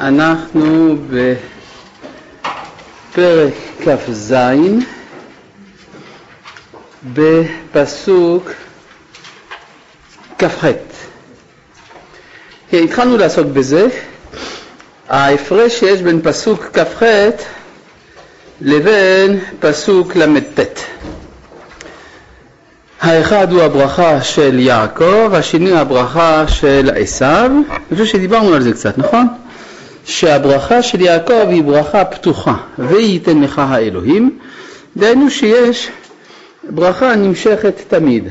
אנחנו בפרק כ"ז בפסוק כ"ח. התחלנו לעסוק בזה. ההפרש שיש בין פסוק כ"ח לבין פסוק ל"ט. האחד הוא הברכה של יעקב, השני הברכה של עשיו. אני חושב שדיברנו על זה קצת, נכון? שהברכה של יעקב היא ברכה פתוחה, וייתן לך האלוהים, דהיינו שיש ברכה נמשכת תמיד.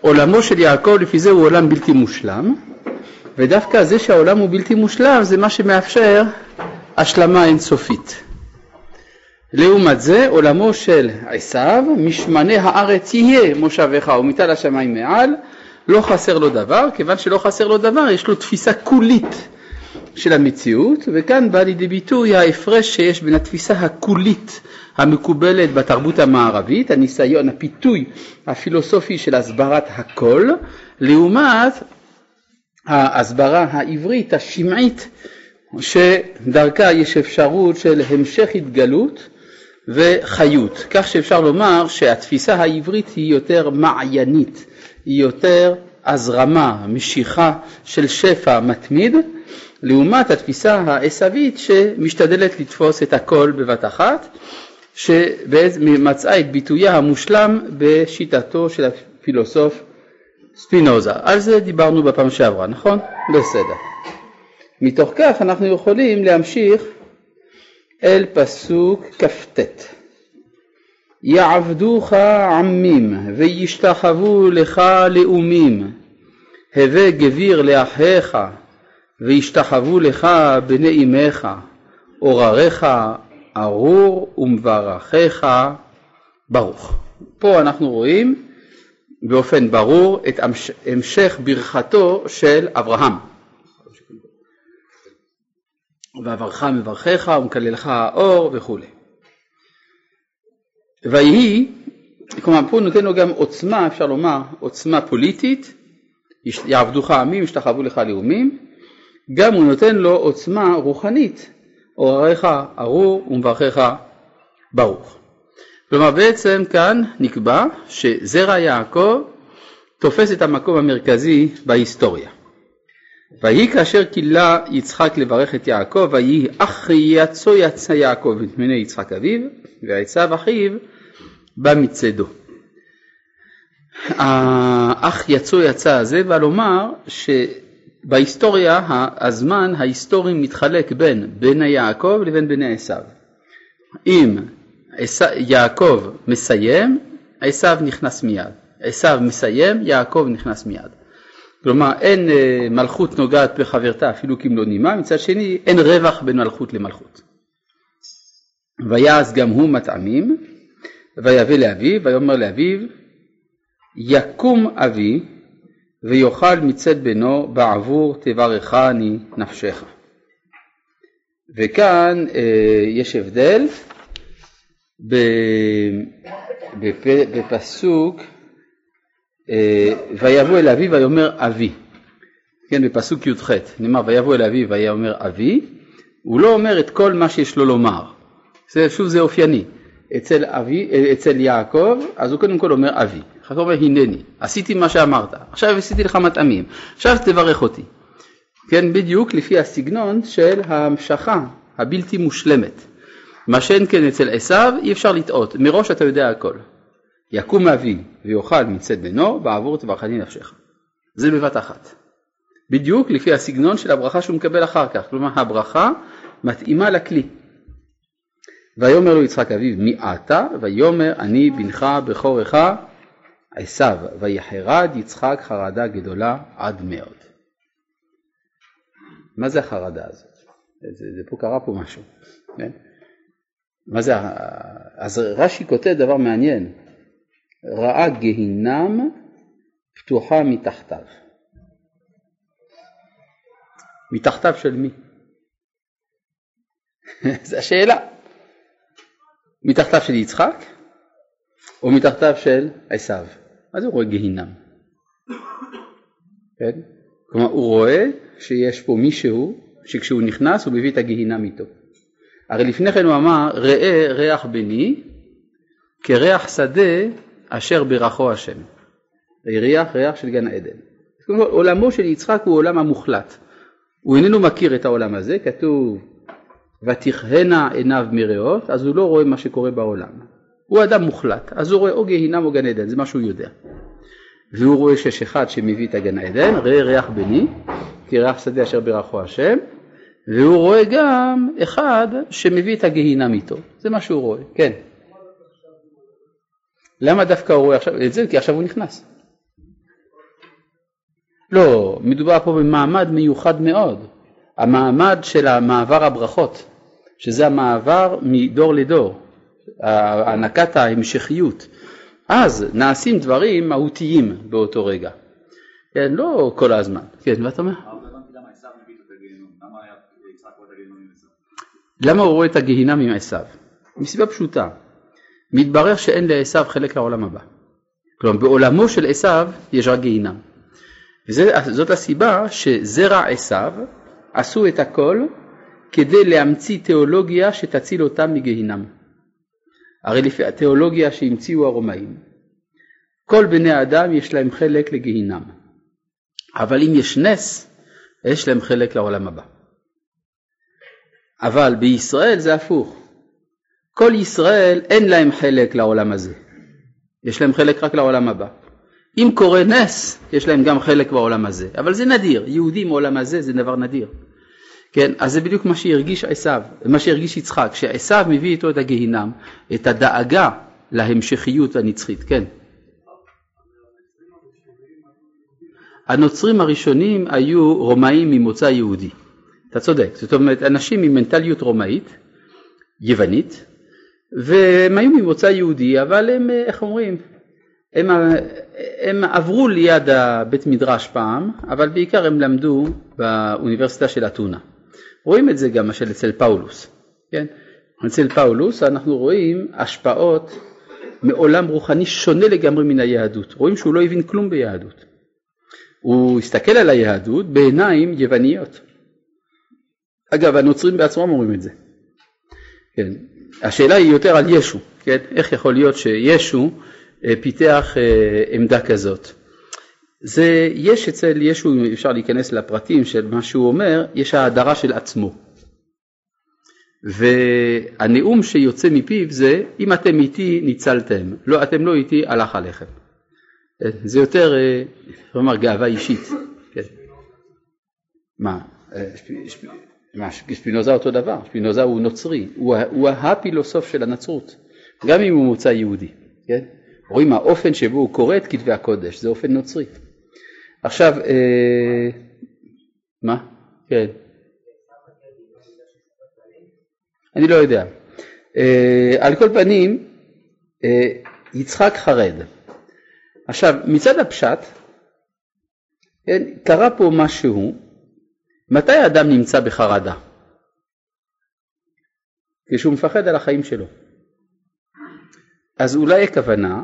עולמו של יעקב לפי זה הוא עולם בלתי מושלם, ודווקא זה שהעולם הוא בלתי מושלם זה מה שמאפשר השלמה אינסופית. לעומת זה עולמו של עשיו, משמנה הארץ יהיה מושבך ומטל השמיים מעל, לא חסר לו דבר, כיוון שלא חסר לו דבר יש לו תפיסה כולית של המציאות, וכאן בא לידי ביטוי ההפרש שיש בין התפיסה הכולית המקובלת בתרבות המערבית, הניסיון, הפיתוי הפילוסופי של הסברת הכל, לעומת ההסברה העברית, השמעית, שדרכה יש אפשרות של המשך התגלות וחיות, כך שאפשר לומר שהתפיסה העברית היא יותר מעיינית, היא יותר הזרמה, משיכה של שפע מתמיד, לעומת התפיסה העשווית שמשתדלת לתפוס את הכל בבת אחת, שמצאה את ביטויה המושלם בשיטתו של הפילוסוף ספינוזה. על זה דיברנו בפעם שעברה, נכון? בסדר. מתוך כך אנחנו יכולים להמשיך אל פסוק כ"ט: יעבדוך עמים וישתחוו לך לאומים, הווה גביר לאחיך וישתחוו לך בני אמך, עורריך ארור ומברכיך ברוך. פה אנחנו רואים באופן ברור את המשך ברכתו של אברהם. ואברך מברכיך ומקללך האור וכולי. ויהי, כלומר פה נותן לו גם עוצמה, אפשר לומר, עוצמה פוליטית, יעבדוך עמים, ישתחוו לך לאומים, גם הוא נותן לו עוצמה רוחנית, עורריך ארור ומברכיך ברוך. כלומר בעצם כאן נקבע שזרע יעקב תופס את המקום המרכזי בהיסטוריה. ויהי כאשר קילה יצחק לברך את יעקב, ויהי אח יצו יצא יעקב מפני יצחק אביו, ועצב אחיו בא מצדו. האח יצו יצא הזה בא לומר שבהיסטוריה הזמן ההיסטורי מתחלק בין בני יעקב לבין בני עשיו. אם יעקב מסיים, עשיו נכנס מיד. עשיו מסיים, יעקב נכנס מיד. כלומר אין אה, מלכות נוגעת בחברתה אפילו כמלוא נימה, מצד שני אין רווח בין מלכות למלכות. ויעש גם הוא מטעמים, ויבא לאביו, ויאמר לאביו, יקום אבי ויאכל מצד בנו בעבור תברכני נפשך. וכאן אה, יש הבדל בפסוק אה, ויבוא אל אבי ויאמר אבי, כן בפסוק י"ח נאמר ויבוא אל אבי ויאמר אבי, הוא לא אומר את כל מה שיש לו לומר, זה, שוב זה אופייני, אצל, אבי, אה, אצל יעקב אז הוא קודם כל אומר אבי, הוא אומר הנני, עשיתי מה שאמרת, עכשיו עשיתי לך מטעמים, עכשיו תברך אותי, כן בדיוק לפי הסגנון של ההמשכה הבלתי מושלמת, מה שאין כן אצל עשיו אי אפשר לטעות, מראש אתה יודע הכל. יקום אבי ויאכל מצד בנו בעבור תברכני נפשך. זה בבת אחת. בדיוק לפי הסגנון של הברכה שהוא מקבל אחר כך, כלומר הברכה מתאימה לכלי. ויאמר לו יצחק אביו מי אתה? ויאמר אני בנך בכורך עשיו ויחרד יצחק חרדה גדולה עד מאוד. מה זה החרדה הזאת? זה, זה פה קרה פה משהו, כן? מה זה, אז רש"י כותב דבר מעניין, ראה גיהינם פתוחה מתחתיו. מתחתיו של מי? זו השאלה. מתחתיו של יצחק או מתחתיו של עשיו? מה זה רואה גיהינם? כן? כלומר הוא רואה שיש פה מישהו שכשהוא נכנס הוא מביא את הגיהינם איתו. הרי לפני כן הוא אמר ראה ריח בני כריח שדה אשר ברכו השם. ריח ריח של גן העדן. עולמו של יצחק הוא עולם המוחלט. הוא איננו מכיר את העולם הזה, כתוב ותכהנה עיניו מרעות, אז הוא לא רואה מה שקורה בעולם. הוא אדם מוחלט, אז הוא רואה או גיהינם או גן עדן, זה מה שהוא יודע. והוא רואה שיש אחד שמביא את הגן העדן, ראה ריח בני, כריח שדה אשר ברכו השם, והוא רואה גם אחד שמביא את הגיהינם איתו, זה מה שהוא רואה, כן. למה דווקא הוא רואה עכשיו את זה? כי עכשיו הוא נכנס. לא, מדובר פה במעמד מיוחד מאוד, המעמד של המעבר הברכות, שזה המעבר מדור לדור, הענקת ההמשכיות. אז נעשים דברים מהותיים באותו רגע. כן, לא כל הזמן. כן, מה אתה אומר? למה הוא רואה את הגיהינם עם עשיו? מסיבה פשוטה, מתברר שאין לעשיו חלק לעולם הבא. כלומר בעולמו של עשיו יש רק גיהינם. וזאת הסיבה שזרע עשיו עשו את הכל כדי להמציא תיאולוגיה שתציל אותם מגיהינם. הרי לפי התיאולוגיה שהמציאו הרומאים, כל בני האדם יש להם חלק לגיהינם, אבל אם יש נס, יש להם חלק לעולם הבא. אבל בישראל זה הפוך. כל ישראל אין להם חלק לעולם הזה, יש להם חלק רק לעולם הבא. אם קורה נס, יש להם גם חלק בעולם הזה, אבל זה נדיר, יהודים מעולם הזה זה דבר נדיר. כן, אז זה בדיוק מה שהרגיש עשיו, מה שהרגיש יצחק, שעשיו מביא איתו את הגיהינם, את הדאגה להמשכיות הנצחית, כן. הנוצרים הראשונים היו רומאים ממוצא יהודי, אתה צודק, זאת אומרת אנשים עם מנטליות רומאית, יוונית, והם היו ממוצא יהודי, אבל הם, איך אומרים, הם, הם עברו ליד הבית מדרש פעם, אבל בעיקר הם למדו באוניברסיטה של אתונה. רואים את זה גם למשל אצל פאולוס, כן? אצל פאולוס אנחנו רואים השפעות מעולם רוחני שונה לגמרי מן היהדות. רואים שהוא לא הבין כלום ביהדות. הוא הסתכל על היהדות בעיניים יווניות. אגב, הנוצרים בעצמם אומרים את זה. כן. השאלה היא יותר על ישו, כן? איך יכול להיות שישו אה, פיתח אה, עמדה כזאת? זה, יש אצל ישו, אם אפשר להיכנס לפרטים של מה שהוא אומר, יש ההדרה של עצמו. והנאום שיוצא מפיו זה, אם אתם איתי ניצלתם, לא, אתם לא איתי, הלך עליכם. זה יותר, כלומר, אה, גאווה אישית. כן. אה, מה, שפינוזה אותו דבר, שפינוזה הוא נוצרי, הוא, הוא הפילוסוף של הנצרות, גם אם הוא מוצא יהודי. כן? רואים האופן שבו הוא קורא את כתבי הקודש, זה אופן נוצרי. עכשיו, אה, מה? כן. אני לא יודע. אה, על כל פנים, אה, יצחק חרד. עכשיו, מצד הפשט, קרה פה משהו, מתי האדם נמצא בחרדה? כשהוא מפחד על החיים שלו. אז אולי הכוונה,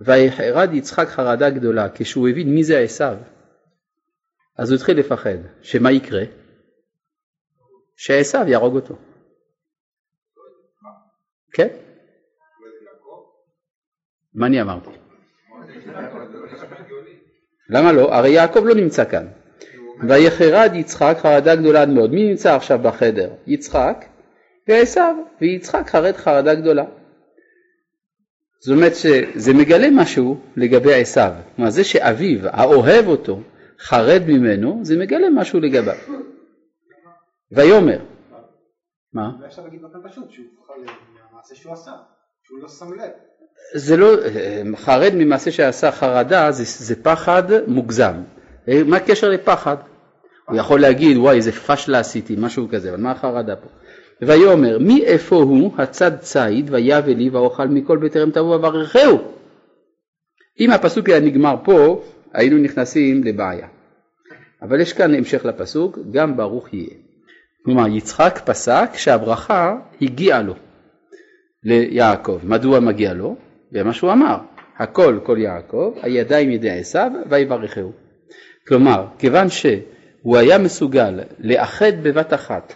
ויחרד יצחק חרדה גדולה כשהוא הבין מי זה עשיו, אז הוא התחיל לפחד, שמה יקרה? שעשיו יהרוג אותו. כן? מה אני אמרתי? למה לא? הרי יעקב לא נמצא כאן. ויחרד יצחק חרדה גדולה עד מאוד. מי נמצא עכשיו בחדר? יצחק ועשיו, ויצחק חרד חרדה גדולה. זאת אומרת שזה מגלה משהו לגבי עשיו. כלומר זה שאביו, האוהב אותו, חרד ממנו, זה מגלה משהו לגביו. ויאמר. מה? אפשר להגיד באופן פשוט, שהוא מהמעשה שהוא עשה, שהוא לא שם לב. זה לא, חרד ממעשה שעשה חרדה זה, זה פחד מוגזם. מה הקשר לפחד? הוא יכול להגיד וואי איזה פשלה עשיתי, משהו כזה, אבל מה החרדה פה? ויאמר מי איפה הוא הצד ציד ויבא לי ואוכל מכל בטרם תבוא אברכהו. אם הפסוק היה נגמר פה היינו נכנסים לבעיה. אבל יש כאן המשך לפסוק, גם ברוך יהיה. כלומר יצחק פסק שהברכה הגיעה לו, ליעקב. מדוע מגיע לו? זה מה שהוא אמר, הכל כל יעקב, הידיים ידי עשיו ויברכהו. כלומר, כיוון הוא היה מסוגל לאחד בבת אחת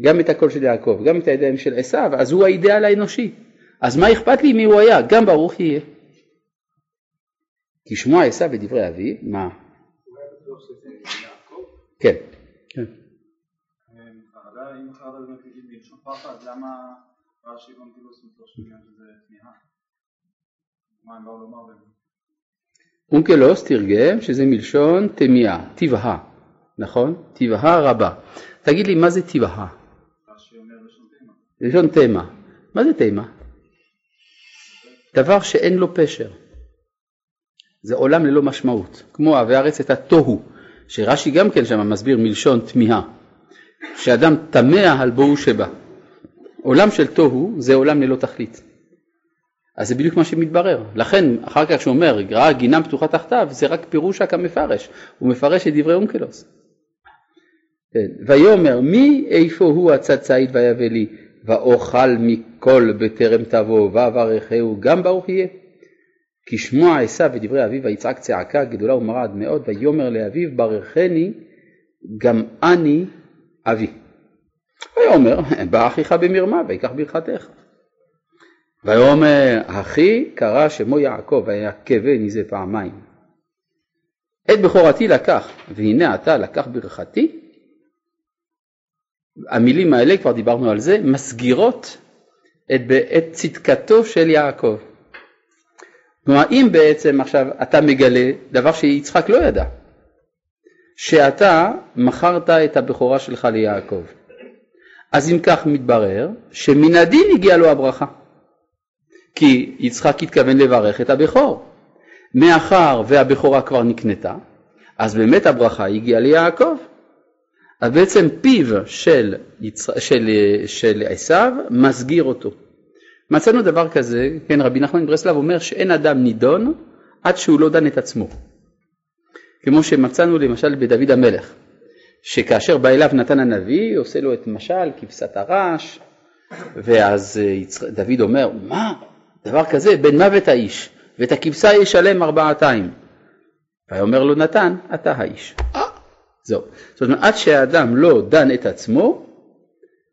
גם את הקול של יעקב, גם את הידיים של עשיו, אז הוא האידאל האנושי. אז מה אכפת לי מי הוא היה? גם ברוך יהיה. כי שמוע עשיו בדברי אביו, מה? כן. כן. אונקלוס תרגם שזה מלשון תמיהה, תבהה, נכון? תבהה רבה. תגיד לי, מה זה תבהה? לשון תמה. מה זה תמה? דבר שאין לו פשר. זה עולם ללא משמעות, כמו והארץ את התוהו, שרש"י גם כן שם מסביר מלשון תמיהה, שאדם תמה על בואו שבא. עולם של תוהו זה עולם ללא תכלית. אז זה בדיוק מה שמתברר. לכן אחר כך כשהוא אומר ראה גינם פתוחה תחתיו זה רק פירושה כמפרש, הוא מפרש את דברי אונקלוס. כן. ויאמר מי איפה הוא הצד ציד ויבא לי ואוכל מכל בטרם תבוא ואברכהו גם ברוך יהיה. כי שמוע עשיו ודברי אביו ויצעק צעקה גדולה ומרה עד מאוד ויאמר לאביו ברכני גם אני אבי. ויאמר בא אחיך במרמה ויקח ברכתך. ויאמר אחי קרא שמו יעקב ויקבני זה פעמיים. את בכורתי לקח והנה אתה לקח ברכתי המילים האלה, כבר דיברנו על זה, מסגירות את, את צדקתו של יעקב. כלומר, אם בעצם עכשיו אתה מגלה דבר שיצחק לא ידע, שאתה מכרת את הבכורה שלך ליעקב, אז אם כך מתברר שמן הדין הגיעה לו הברכה, כי יצחק התכוון לברך את הבכור. מאחר והבכורה כבר נקנתה, אז באמת הברכה הגיעה ליעקב. אז בעצם פיו של, עשיו מסגיר אותו. מצאנו דבר כזה, כן, רבי נחמן ברסלב אומר שאין אדם נידון עד שהוא לא דן את עצמו. כמו שמצאנו למשל בדוד המלך, שכאשר בא אליו נתן הנביא, עושה לו את משל כבשת הרש, ואז אה, דוד אומר, מה, דבר כזה, בן מוות האיש, ואת הכבשה ישלם ארבעתיים. ויאמר לו נתן, אתה האיש. זהו. זאת אומרת, עד שהאדם לא דן את עצמו,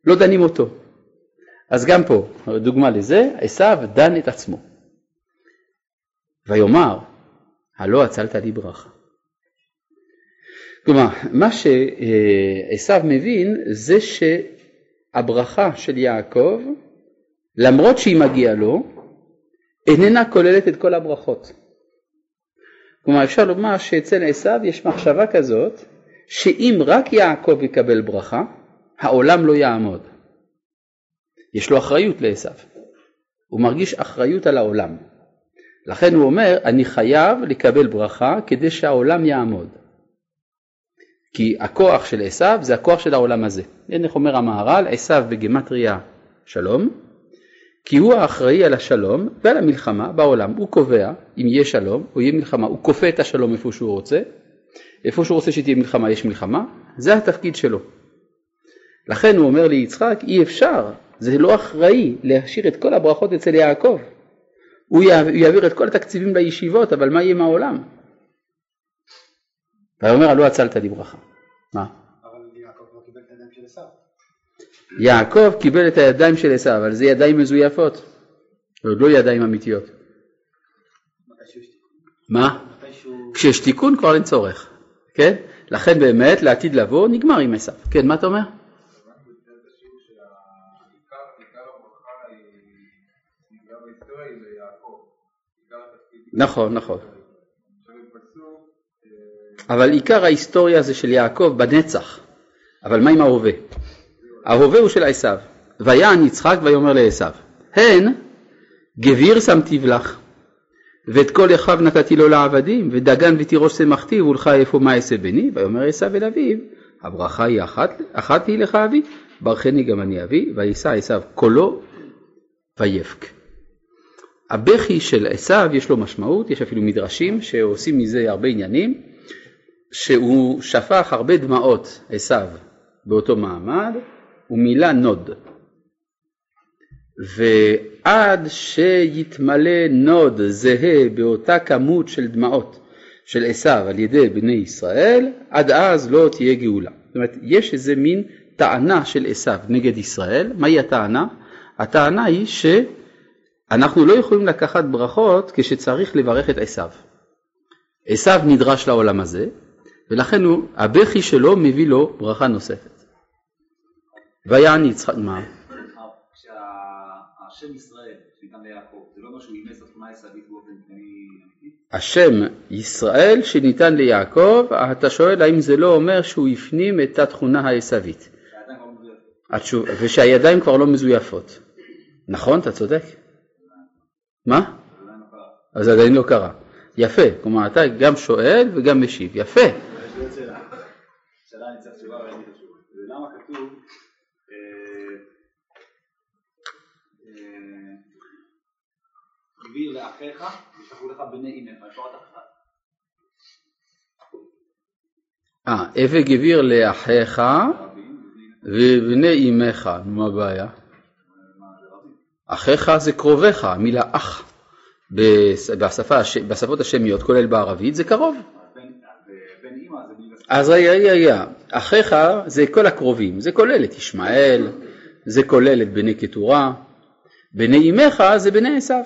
לא דנים אותו. אז גם פה, דוגמה לזה, עשיו דן את עצמו. ויאמר, הלא הצלת לי ברכה. כלומר, מה שעשיו מבין זה שהברכה של יעקב, למרות שהיא מגיעה לו, איננה כוללת את כל הברכות. כלומר, אפשר לומר שאצל עשיו יש מחשבה כזאת, שאם רק יעקב יקבל ברכה, העולם לא יעמוד. יש לו אחריות לעשו. הוא מרגיש אחריות על העולם. לכן הוא אומר, אני חייב לקבל ברכה כדי שהעולם יעמוד. כי הכוח של עשו זה הכוח של העולם הזה. הנה איך אומר המהר"ל, עשו בגמטריה שלום, כי הוא האחראי על השלום ועל המלחמה בעולם. הוא קובע אם יהיה שלום או יהיה מלחמה, הוא כופה את השלום איפה שהוא רוצה, איפה שהוא רוצה שתהיה מלחמה יש מלחמה, זה התפקיד שלו. לכן הוא אומר ליצחק, אי אפשר, זה לא אחראי להשאיר את כל הברכות אצל יעקב. הוא יעביר את כל התקציבים לישיבות, אבל מה יהיה עם העולם? ויאמר, לא עצלת לי ברכה. מה? יעקב לא קיבל את הידיים של עשיו. יעקב קיבל את הידיים של עשיו, אבל זה ידיים מזויפות, עוד לא ידיים אמיתיות. מה? כשיש תיקון כבר אין צורך. כן? לכן באמת לעתיד לבוא נגמר עם עשיו. כן, מה אתה אומר? נכון, נכון. אבל עיקר ההיסטוריה זה של יעקב בנצח. אבל מה עם ההווה? ההווה הוא של עשיו. ויען יצחק ויאמר לעשיו, הן גביר שמתיו לך ואת כל אחיו נתתי לו לעבדים, ודגן ותירוש שמחתי, ולך איפה מה אעשה בני? ויאמר עשיו אל אביו, הברכה היא אחת, אחת היא לך אבי, ברכני גם אני אבי, וישא עשיו קולו ויבק. הבכי של עשיו יש לו משמעות, יש אפילו מדרשים שעושים מזה הרבה עניינים, שהוא שפך הרבה דמעות עשיו באותו מעמד, ומילא נוד. ועד שיתמלא נוד זהה באותה כמות של דמעות של עשיו על ידי בני ישראל, עד אז לא תהיה גאולה. זאת אומרת, יש איזה מין טענה של עשיו נגד ישראל. מהי הטענה? הטענה היא שאנחנו לא יכולים לקחת ברכות כשצריך לברך את עשיו. עשיו נדרש לעולם הזה, ולכן הוא, הבכי שלו מביא לו ברכה נוספת. ויען יצחק, מה? כשהשם ישראל שניתן ליעקב, זה לא אומר שהוא אימץ התכונה עשווית באופן אמיתי? השם ישראל שניתן ליעקב, אתה שואל האם זה לא אומר שהוא הפנים את התכונה העשווית. ושהידיים כבר לא מזויפות. נכון, אתה צודק. מה? אז זה עדיין לא קרה. יפה, כלומר אתה גם שואל וגם משיב, יפה. יש לי עוד שאלה. שאלה אני צריך תשובה ואין לי את התשובה. ולמה כתוב אה, אה, גביר לאחיך לך בני אחת. אה, גביר ובני אמך. מה הבעיה? אחיך זה קרוביך, המילה אח בש- בשפה, בשפות השמיות, כולל בערבית, זה קרוב. אז רגע, רגע, רגע, אחיך זה כל הקרובים, זה כולל את ישמעאל, זה כולל את בני קטורה, בני אמך זה בני עשיו.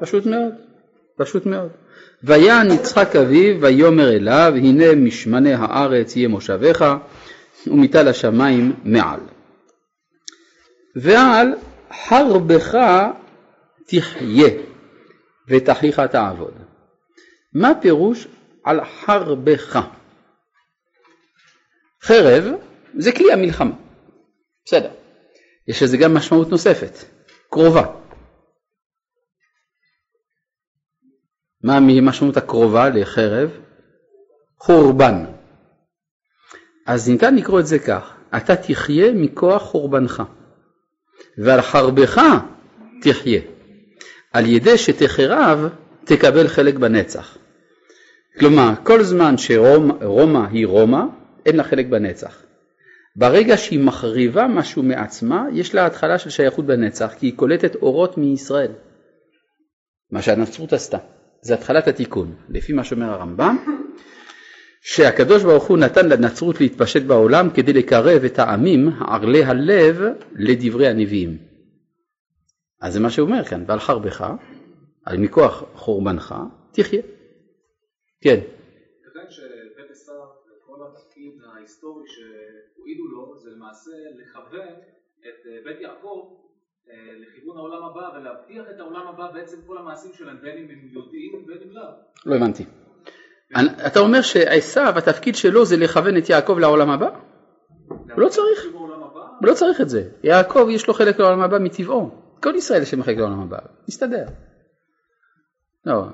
פשוט מאוד, פשוט מאוד. ויען יצחק אביו ויאמר אליו הנה משמני הארץ יהיה מושבך ומטל השמיים מעל. ועל חרבך תחיה ותחיך תעבוד. מה פירוש על חרבך? חרב זה כלי המלחמה, בסדר. יש לזה גם משמעות נוספת, קרובה. מה משמעות הקרובה לחרב? חורבן. אז ניתן לקרוא את זה כך, אתה תחיה מכוח חורבנך, ועל חרבך תחיה. על ידי שתחרב תקבל חלק בנצח. כלומר, כל זמן שרומא היא רומא, אין לה חלק בנצח. ברגע שהיא מחריבה משהו מעצמה, יש לה התחלה של שייכות בנצח, כי היא קולטת אורות מישראל. מה שהנצרות עשתה. זה התחלת התיקון. לפי מה שאומר הרמב"ם, שהקדוש ברוך הוא נתן לנצרות להתפשט בעולם כדי לקרב את העמים ערלי הלב לדברי הנביאים. אז זה מה שהוא אומר כאן, ועל חרבך, על מכוח חורבנך, תחיה. כן. ייתכן שבית עשיו וכל התפקיד ההיסטורי שהועידו לו זה למעשה לכוון את אה, בית יעקב אה, לכיוון העולם הבא ולהבטיח את העולם הבא בעצם כל המעשים שלהם בין אם הם יודעים ובין אם לאו. לא הבנתי. אתה אומר שעשיו התפקיד שלו זה לכוון את יעקב לעולם הבא? הוא לא צריך. הוא לא צריך את זה. יעקב יש לו חלק לעולם הבא מטבעו. כל ישראל יש להם חלק לעולם הבא. מסתדר. לא.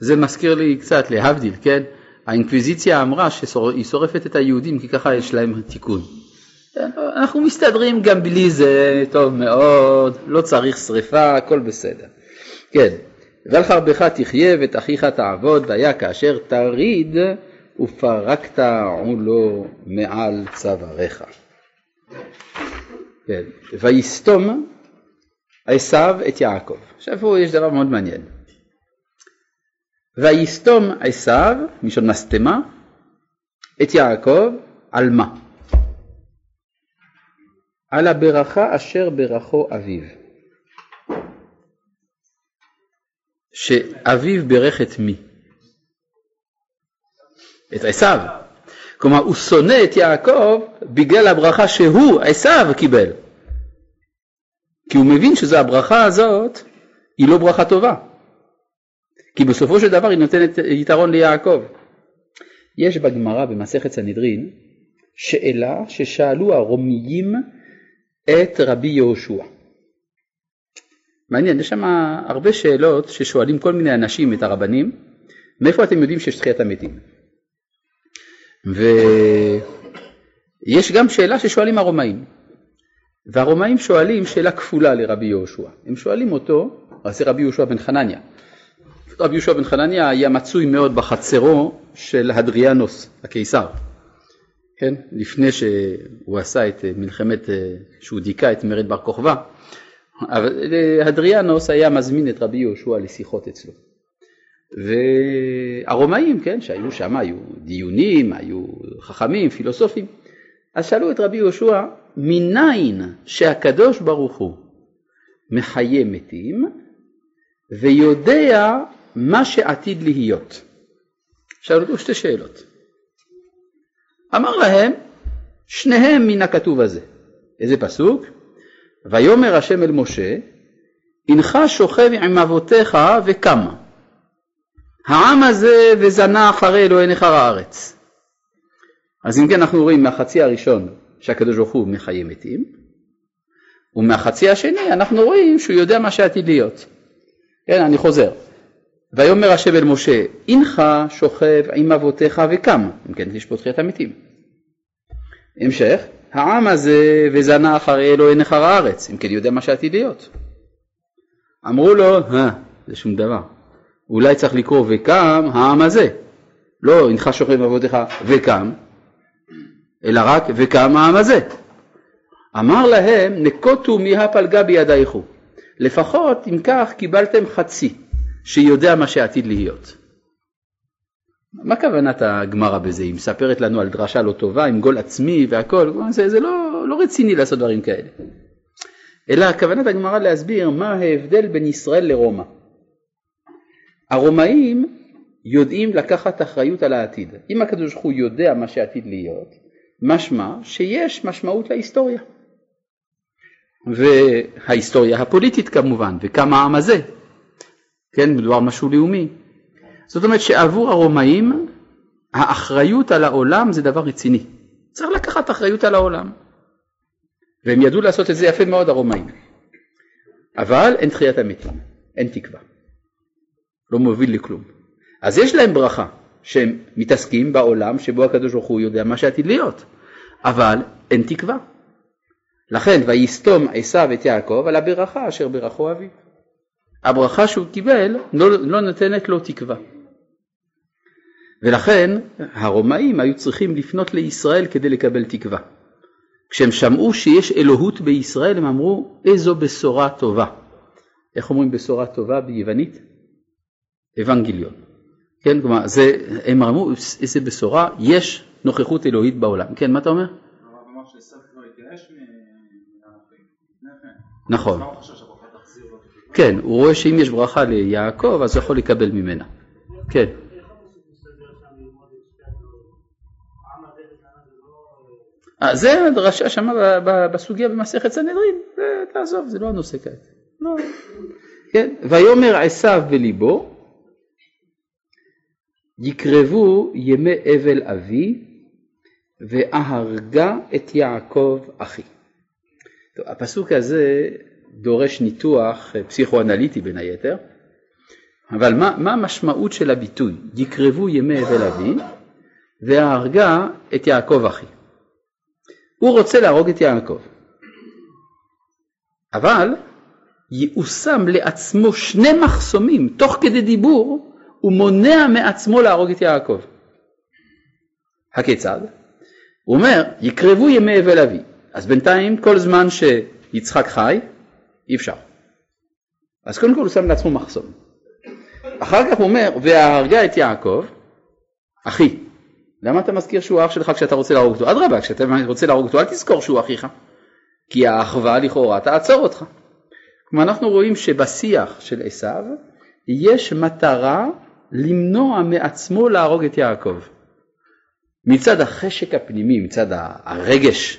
זה מזכיר לי קצת להבדיל, כן? האינקוויזיציה אמרה שהיא שורפת את היהודים כי ככה יש להם תיקון. אנחנו מסתדרים גם בלי זה, טוב מאוד, לא צריך שריפה, הכל בסדר. כן, ועל חרבך תחיה ואת אחיך תעבוד, והיה כאשר תריד ופרקת עולו מעל צוואריך. כן, ויסתום עשיו את יעקב. עכשיו פה יש דבר מאוד מעניין. ויסתום עשיו, מלשון משטמה, את יעקב על מה? על הברכה אשר ברכו אביו. שאביו ברך את מי? את עשיו. כלומר הוא שונא את יעקב בגלל הברכה שהוא, עשיו, קיבל. כי הוא מבין שזו הברכה הזאת היא לא ברכה טובה. כי בסופו של דבר היא נותנת יתרון ליעקב. יש בגמרא במסכת סנהדרין שאלה ששאלו הרומיים את רבי יהושע. מעניין, יש שם הרבה שאלות ששואלים כל מיני אנשים את הרבנים, מאיפה אתם יודעים שיש תחיית המתים? ויש גם שאלה ששואלים הרומאים, והרומאים שואלים שאלה כפולה לרבי יהושע. הם שואלים אותו, זה רבי יהושע בן חנניה. רבי יהושע בן חנניה היה מצוי מאוד בחצרו של הדריאנוס הקיסר. כן? לפני שהוא עשה את מלחמת, שהוא דיכא את מרד בר כוכבא, הדריאנוס היה מזמין את רבי יהושע לשיחות אצלו. והרומאים, כן, שהיו שם, היו דיונים, היו חכמים, פילוסופים, אז שאלו את רבי יהושע, מניין שהקדוש ברוך הוא מחיה מתים ויודע מה שעתיד להיות? שאלו אותו שתי שאלות. אמר להם, שניהם מן הכתוב הזה. איזה פסוק? ויאמר השם אל משה, הנך שוכב עם אבותיך וקמה. העם הזה וזנה אחרי אלוהי נכר הארץ. אז אם כן אנחנו רואים מהחצי הראשון שהקדוש ברוך הוא מחיה מתים, ומהחצי השני אנחנו רואים שהוא יודע מה שעתיד להיות. כן, אני חוזר. ויאמר השם אל משה, הנך שוכב עם אבותיך וקם, אם כן תשפוט תחיית המתים. המשך, העם הזה וזנה אחרי אלוהי נכר הארץ, אם כן יודע מה שעתיד להיות. אמרו לו, אה, זה שום דבר. אולי צריך לקרוא וקם העם הזה. לא הנך שוכב עם אבותיך וקם, אלא רק וקם העם הזה. אמר להם, נקוטו מהפלגה בידייכו. לפחות אם כך קיבלתם חצי, שיודע מה שעתיד להיות. מה כוונת הגמרא בזה? היא מספרת לנו על דרשה לא טובה עם גול עצמי והכל, זה, זה לא, לא רציני לעשות דברים כאלה. אלא כוונת הגמרא להסביר מה ההבדל בין ישראל לרומא. הרומאים יודעים לקחת אחריות על העתיד. אם הקדוש ברוך הוא יודע מה שעתיד להיות, משמע שיש משמעות להיסטוריה. וההיסטוריה הפוליטית כמובן, וכמה העם הזה, כן, מדובר משהו לאומי. זאת אומרת שעבור הרומאים האחריות על העולם זה דבר רציני. צריך לקחת אחריות על העולם. והם ידעו לעשות את זה יפה מאוד הרומאים. אבל אין תחיית המתים, אין תקווה. לא מוביל לכלום. אז יש להם ברכה שהם מתעסקים בעולם שבו הקדוש ברוך הוא יודע מה שעתיד להיות, אבל אין תקווה. לכן ויסתום עשיו את יעקב על הברכה אשר ברכו אביו. הברכה שהוא קיבל לא, לא נותנת לו תקווה. ולכן הרומאים היו צריכים לפנות לישראל כדי לקבל תקווה. כשהם שמעו שיש אלוהות בישראל הם אמרו איזו בשורה טובה. איך אומרים בשורה טובה ביוונית? אבנגיליון. כן, כלומר, זה, הם אמרו איזה בשורה, יש נוכחות אלוהית בעולם. כן, מה אתה אומר? נכון. כן, הוא רואה שאם יש ברכה ליעקב אז הוא יכול לקבל ממנה. כן. זה הדרשה שם בסוגיה במסכת סנהדרין, תעזוב, זה לא הנושא כעת. לא. כן, ויאמר עשיו בליבו, יקרבו ימי אבל אבי, ואהרגה את יעקב אחי. טוב, הפסוק הזה דורש ניתוח פסיכואנליטי בין היתר, אבל מה, מה המשמעות של הביטוי יקרבו ימי אבל אבי והרגה את יעקב אחי? הוא רוצה להרוג את יעקב, אבל הוא שם לעצמו שני מחסומים תוך כדי דיבור הוא מונע מעצמו להרוג את יעקב. הכיצד? הוא אומר יקרבו ימי אבל אבי אז בינתיים כל זמן שיצחק חי אי אפשר. אז קודם כל הוא שם לעצמו מחסום. אחר כך הוא אומר והרגה את יעקב אחי למה אתה מזכיר שהוא אח שלך כשאתה רוצה להרוג אותו? אדרבה כשאתה רוצה להרוג אותו אל תזכור שהוא אחיך כי האחווה לכאורה תעצור אותך. כלומר אנחנו רואים שבשיח של עשיו יש מטרה למנוע מעצמו להרוג את יעקב. מצד החשק הפנימי, מצד הרגש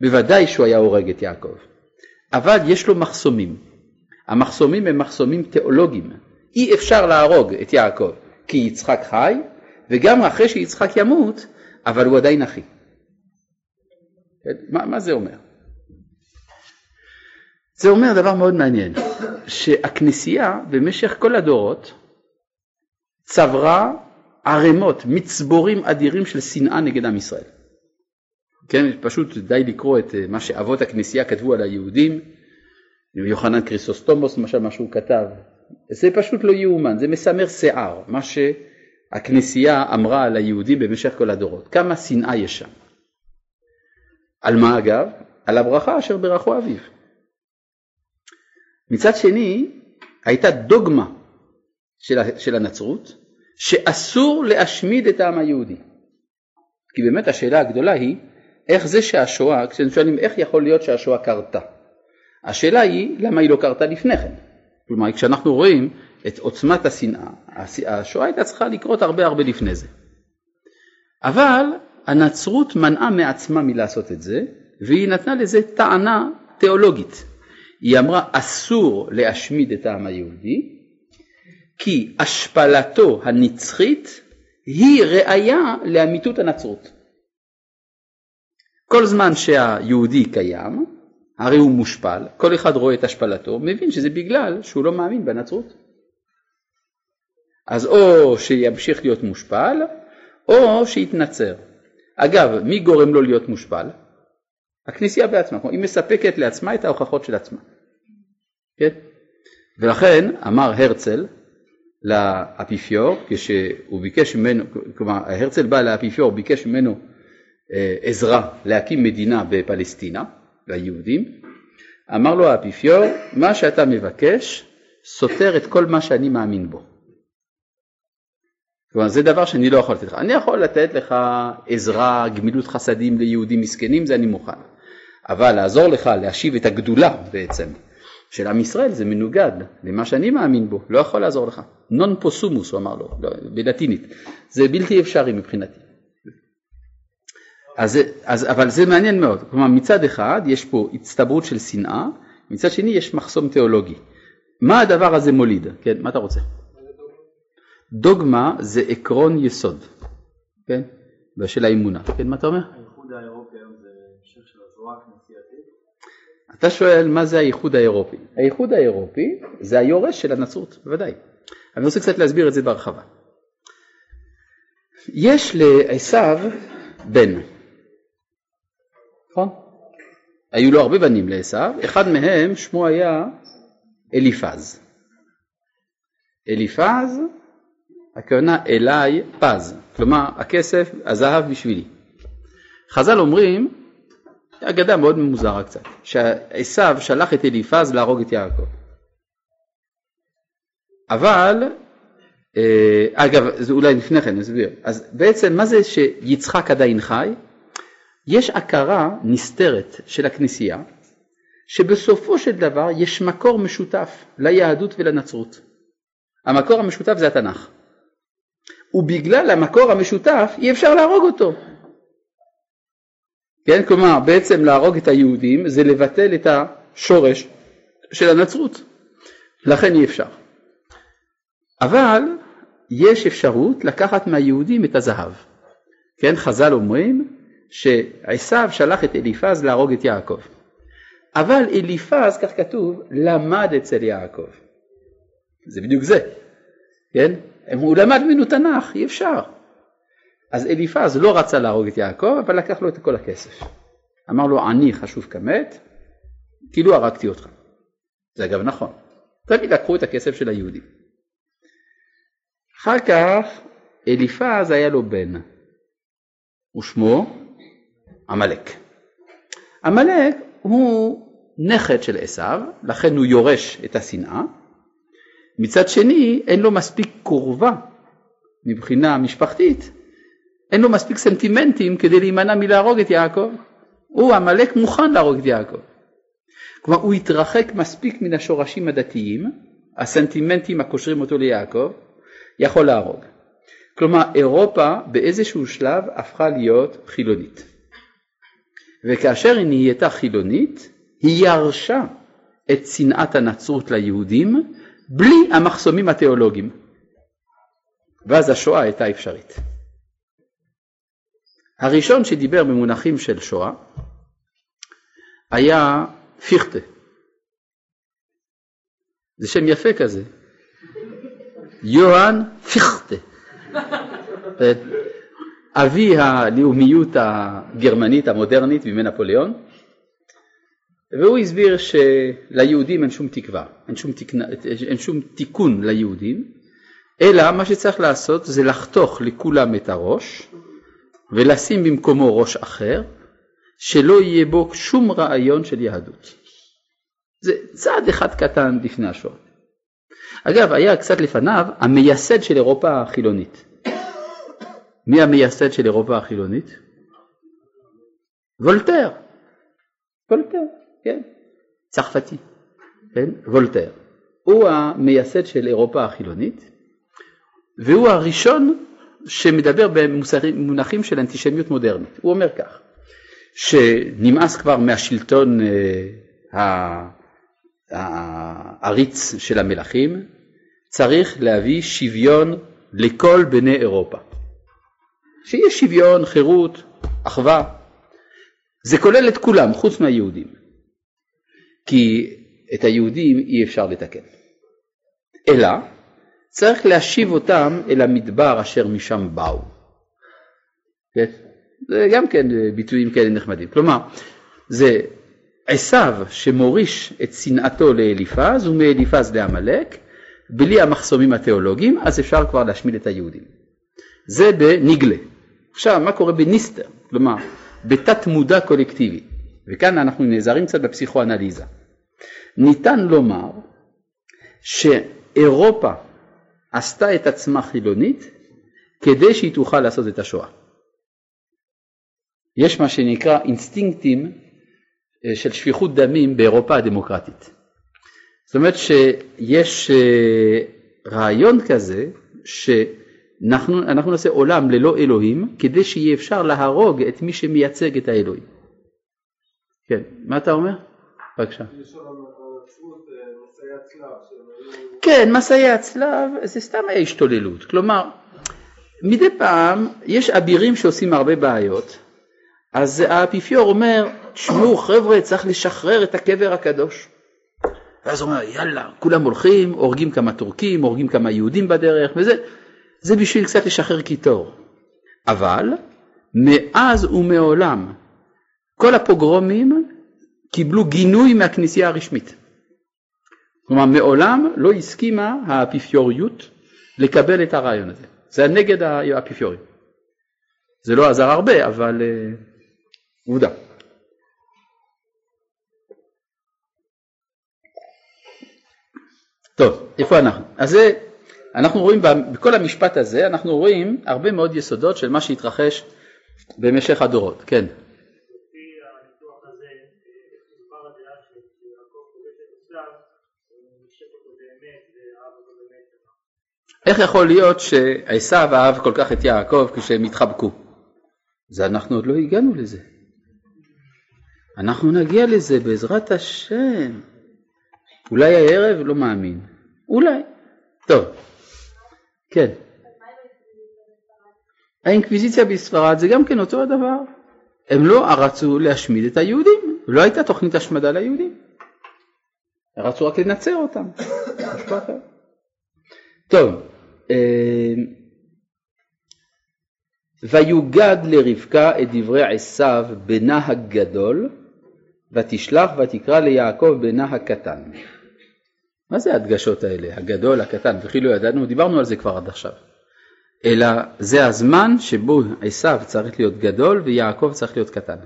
בוודאי שהוא היה הורג את יעקב, אבל יש לו מחסומים. המחסומים הם מחסומים תיאולוגיים. אי אפשר להרוג את יעקב כי יצחק חי, וגם אחרי שיצחק ימות, אבל הוא עדיין אחי. מה, מה זה אומר? זה אומר דבר מאוד מעניין, שהכנסייה במשך כל הדורות צברה ערימות, מצבורים אדירים של שנאה נגד עם ישראל. כן, פשוט די לקרוא את אה, מה שאבות הכנסייה כתבו על היהודים, יוחנן קריסוסטומוס למשל מה שהוא כתב, זה פשוט לא יאומן, זה מסמר שיער, מה שהכנסייה אמרה על היהודים במשך כל הדורות, כמה שנאה יש שם. על מה אגב? על הברכה אשר ברכו אביו. מצד שני, הייתה דוגמה של, של הנצרות, שאסור להשמיד את העם היהודי. כי באמת השאלה הגדולה היא, איך זה שהשואה, כשאתם שואלים איך יכול להיות שהשואה קרתה, השאלה היא למה היא לא קרתה לפני כן. כלומר, כשאנחנו רואים את עוצמת השנאה, השואה הייתה צריכה לקרות הרבה הרבה לפני זה. אבל הנצרות מנעה מעצמה מלעשות את זה, והיא נתנה לזה טענה תיאולוגית. היא אמרה אסור להשמיד את העם היהודי, כי השפלתו הנצחית היא ראיה לאמיתות הנצרות. כל זמן שהיהודי קיים, הרי הוא מושפל, כל אחד רואה את השפלתו, מבין שזה בגלל שהוא לא מאמין בנצרות. אז או שימשיך להיות מושפל, או שיתנצר. אגב, מי גורם לו להיות מושפל? הכנסייה בעצמה, היא מספקת לעצמה את ההוכחות של עצמה. כן? ולכן אמר הרצל לאפיפיור, כשהוא ביקש ממנו, כלומר הרצל בא לאפיפיור, ביקש ממנו אה, עזרה להקים מדינה בפלסטינה, ליהודים, אמר לו האפיפיור, מה שאתה מבקש סותר את כל מה שאני מאמין בו. כלומר זה דבר שאני לא יכול לתת לך. אני יכול לתת לך עזרה, גמילות חסדים ליהודים מסכנים, זה אני מוכן. אבל לעזור לך להשיב את הגדולה בעצם של עם ישראל זה מנוגד למה שאני מאמין בו, לא יכול לעזור לך. נון פוסומוס הוא אמר לו, לא, בלטינית, זה בלתי אפשרי מבחינתי. אז, אז, אבל זה מעניין מאוד, כלומר מצד אחד יש פה הצטברות של שנאה, מצד שני יש מחסום תיאולוגי. מה הדבר הזה מוליד? כן, מה אתה רוצה? דוגמה זה עקרון יסוד, כן? בשל האמונה. כן, מה אתה אומר? האיחוד האירופי היום זה המשך של הזרוע הכנסייתית? אתה שואל מה זה האיחוד האירופי. האיחוד האירופי זה היורש של הנצרות, בוודאי. אני רוצה קצת להסביר את זה בהרחבה. יש לעשו בן, נכון? היו לו הרבה בנים לעשו, אחד מהם שמו היה אליפז. אליפז הכוונה אליי פז, כלומר הכסף, הזהב בשבילי. חז"ל אומרים, אגדה מאוד מוזרה קצת, שעשו שלח את אליפז להרוג את יעקב. אבל, אה, אגב, זה אולי לפני כן נסביר, אז בעצם מה זה שיצחק עדיין חי? יש הכרה נסתרת של הכנסייה, שבסופו של דבר יש מקור משותף ליהדות ולנצרות. המקור המשותף זה התנ"ך. ובגלל המקור המשותף אי אפשר להרוג אותו. כן, כלומר בעצם להרוג את היהודים זה לבטל את השורש של הנצרות, לכן אי אפשר. אבל יש אפשרות לקחת מהיהודים את הזהב. כן, חז"ל אומרים שעשיו שלח את אליפז להרוג את יעקב. אבל אליפז, כך כתוב, למד אצל יעקב. זה בדיוק זה, כן? הוא למד ממנו תנ"ך, אי אפשר. אז אליפז לא רצה להרוג את יעקב, אבל לקח לו את כל הכסף. אמר לו, אני חשוב כמת, כאילו הרגתי אותך. זה אגב נכון. תמיד לקחו את הכסף של היהודים. אחר כך אליפז היה לו בן, ושמו עמלק. עמלק הוא נכד של עשיו, לכן הוא יורש את השנאה, מצד שני אין לו מספיק קורבה מבחינה משפחתית, אין לו מספיק סנטימנטים כדי להימנע מלהרוג את יעקב. הוא עמלק מוכן להרוג את יעקב. כלומר הוא התרחק מספיק מן השורשים הדתיים, הסנטימנטים הקושרים אותו ליעקב, יכול להרוג. כלומר אירופה באיזשהו שלב הפכה להיות חילונית. וכאשר היא נהייתה חילונית, היא ירשה את שנאת הנצרות ליהודים בלי המחסומים התיאולוגיים. ואז השואה הייתה אפשרית. הראשון שדיבר במונחים של שואה היה פיכטה. זה שם יפה כזה. יוהאן פיכטה. אבי הלאומיות הגרמנית המודרנית בימי נפוליאון, והוא הסביר שליהודים אין שום תקווה, אין שום, תקנה, אין שום תיקון ליהודים, אלא מה שצריך לעשות זה לחתוך לכולם את הראש ולשים במקומו ראש אחר, שלא יהיה בו שום רעיון של יהדות. זה צעד אחד קטן לפני השואה. אגב, היה קצת לפניו המייסד של אירופה החילונית. מי המייסד של אירופה החילונית? וולטר. וולטר, כן. צרפתי, כן? וולטר. הוא המייסד של אירופה החילונית, והוא הראשון שמדבר במונחים של אנטישמיות מודרנית. הוא אומר כך, שנמאס כבר מהשלטון אה, העריץ של המלכים, צריך להביא שוויון לכל בני אירופה. שיהיה שוויון, חירות, אחווה. זה כולל את כולם, חוץ מהיהודים. כי את היהודים אי אפשר לתקן. אלא צריך להשיב אותם אל המדבר אשר משם באו. כן? זה גם כן ביטויים כאלה נחמדים. כלומר, זה עשיו שמוריש את שנאתו לאליפז ומאליפז לעמלק, בלי המחסומים התיאולוגיים, אז אפשר כבר להשמיד את היהודים. זה בניגלה. עכשיו, מה קורה בניסטר? כלומר, בתת מודע קולקטיבי, וכאן אנחנו נעזרים קצת בפסיכואנליזה. ניתן לומר שאירופה עשתה את עצמה חילונית כדי שהיא תוכל לעשות את השואה. יש מה שנקרא אינסטינקטים אה, של שפיכות דמים באירופה הדמוקרטית. זאת אומרת שיש אה, רעיון כזה שאנחנו נעשה עולם ללא אלוהים כדי שיהיה אפשר להרוג את מי שמייצג את האלוהים. כן, מה אתה אומר? בבקשה. כן, מסעי הצלב זה סתם היה השתוללות, כלומר מדי פעם יש אבירים שעושים הרבה בעיות, אז האפיפיור אומר, תשמעו חבר'ה צריך לשחרר את הקבר הקדוש. ואז הוא אומר יאללה כולם הולכים, הורגים כמה טורקים, הורגים כמה יהודים בדרך וזה, זה בשביל קצת לשחרר קיטור. אבל מאז ומעולם כל הפוגרומים קיבלו גינוי מהכנסייה הרשמית. כלומר מעולם לא הסכימה האפיפיוריות לקבל את הרעיון הזה. זה היה נגד האפיפיורים. זה לא עזר הרבה אבל uh, עובדה. טוב, איפה אנחנו? אז זה, אנחנו רואים בכל המשפט הזה, אנחנו רואים הרבה מאוד יסודות של מה שהתרחש במשך הדורות, כן. איך יכול להיות שעשו אהב כל כך את יעקב כשהם התחבקו? זה אנחנו עוד לא הגענו לזה. אנחנו נגיע לזה בעזרת השם. אולי הערב לא מאמין. אולי. טוב. כן. האינקוויזיציה בספרד זה גם כן אותו הדבר. הם לא רצו להשמיד את היהודים, לא הייתה תוכנית השמדה ליהודים. רצו רק לנצר אותם. טוב, אה, ויוגד לרבקה את דברי עשיו בנה הגדול ותשלח ותקרא ליעקב בנה הקטן. מה זה ההדגשות האלה, הגדול, הקטן, וכי לא ידענו, דיברנו על זה כבר עד עכשיו. אלא זה הזמן שבו עשיו צריך להיות גדול ויעקב צריך להיות קטן.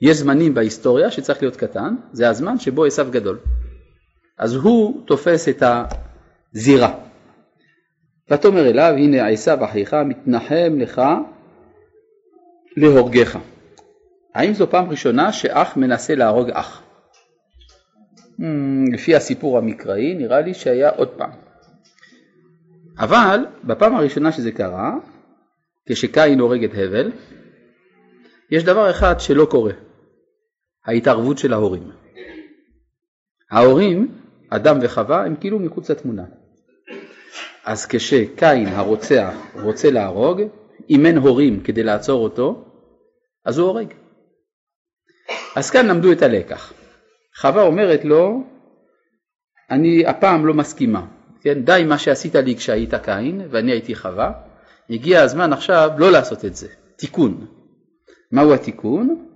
יש זמנים בהיסטוריה שצריך להיות קטן, זה הזמן שבו עשיו גדול. אז הוא תופס את הזירה. ותאמר אליו הנה עשיו אחיך מתנחם לך להורגך. האם זו פעם ראשונה שאח מנסה להרוג אח? Hmm, לפי הסיפור המקראי נראה לי שהיה עוד פעם. אבל בפעם הראשונה שזה קרה, כשקין הורג את הבל, יש דבר אחד שלא קורה, ההתערבות של ההורים. ההורים, אדם וחווה, הם כאילו מחוץ לתמונה. אז כשקין הרוצח רוצה להרוג, אם אין הורים כדי לעצור אותו, אז הוא הורג. אז כאן למדו את הלקח. חווה אומרת לו, אני הפעם לא מסכימה, כן? די מה שעשית לי כשהיית קין ואני הייתי חווה, הגיע הזמן עכשיו לא לעשות את זה, תיקון. מהו התיקון?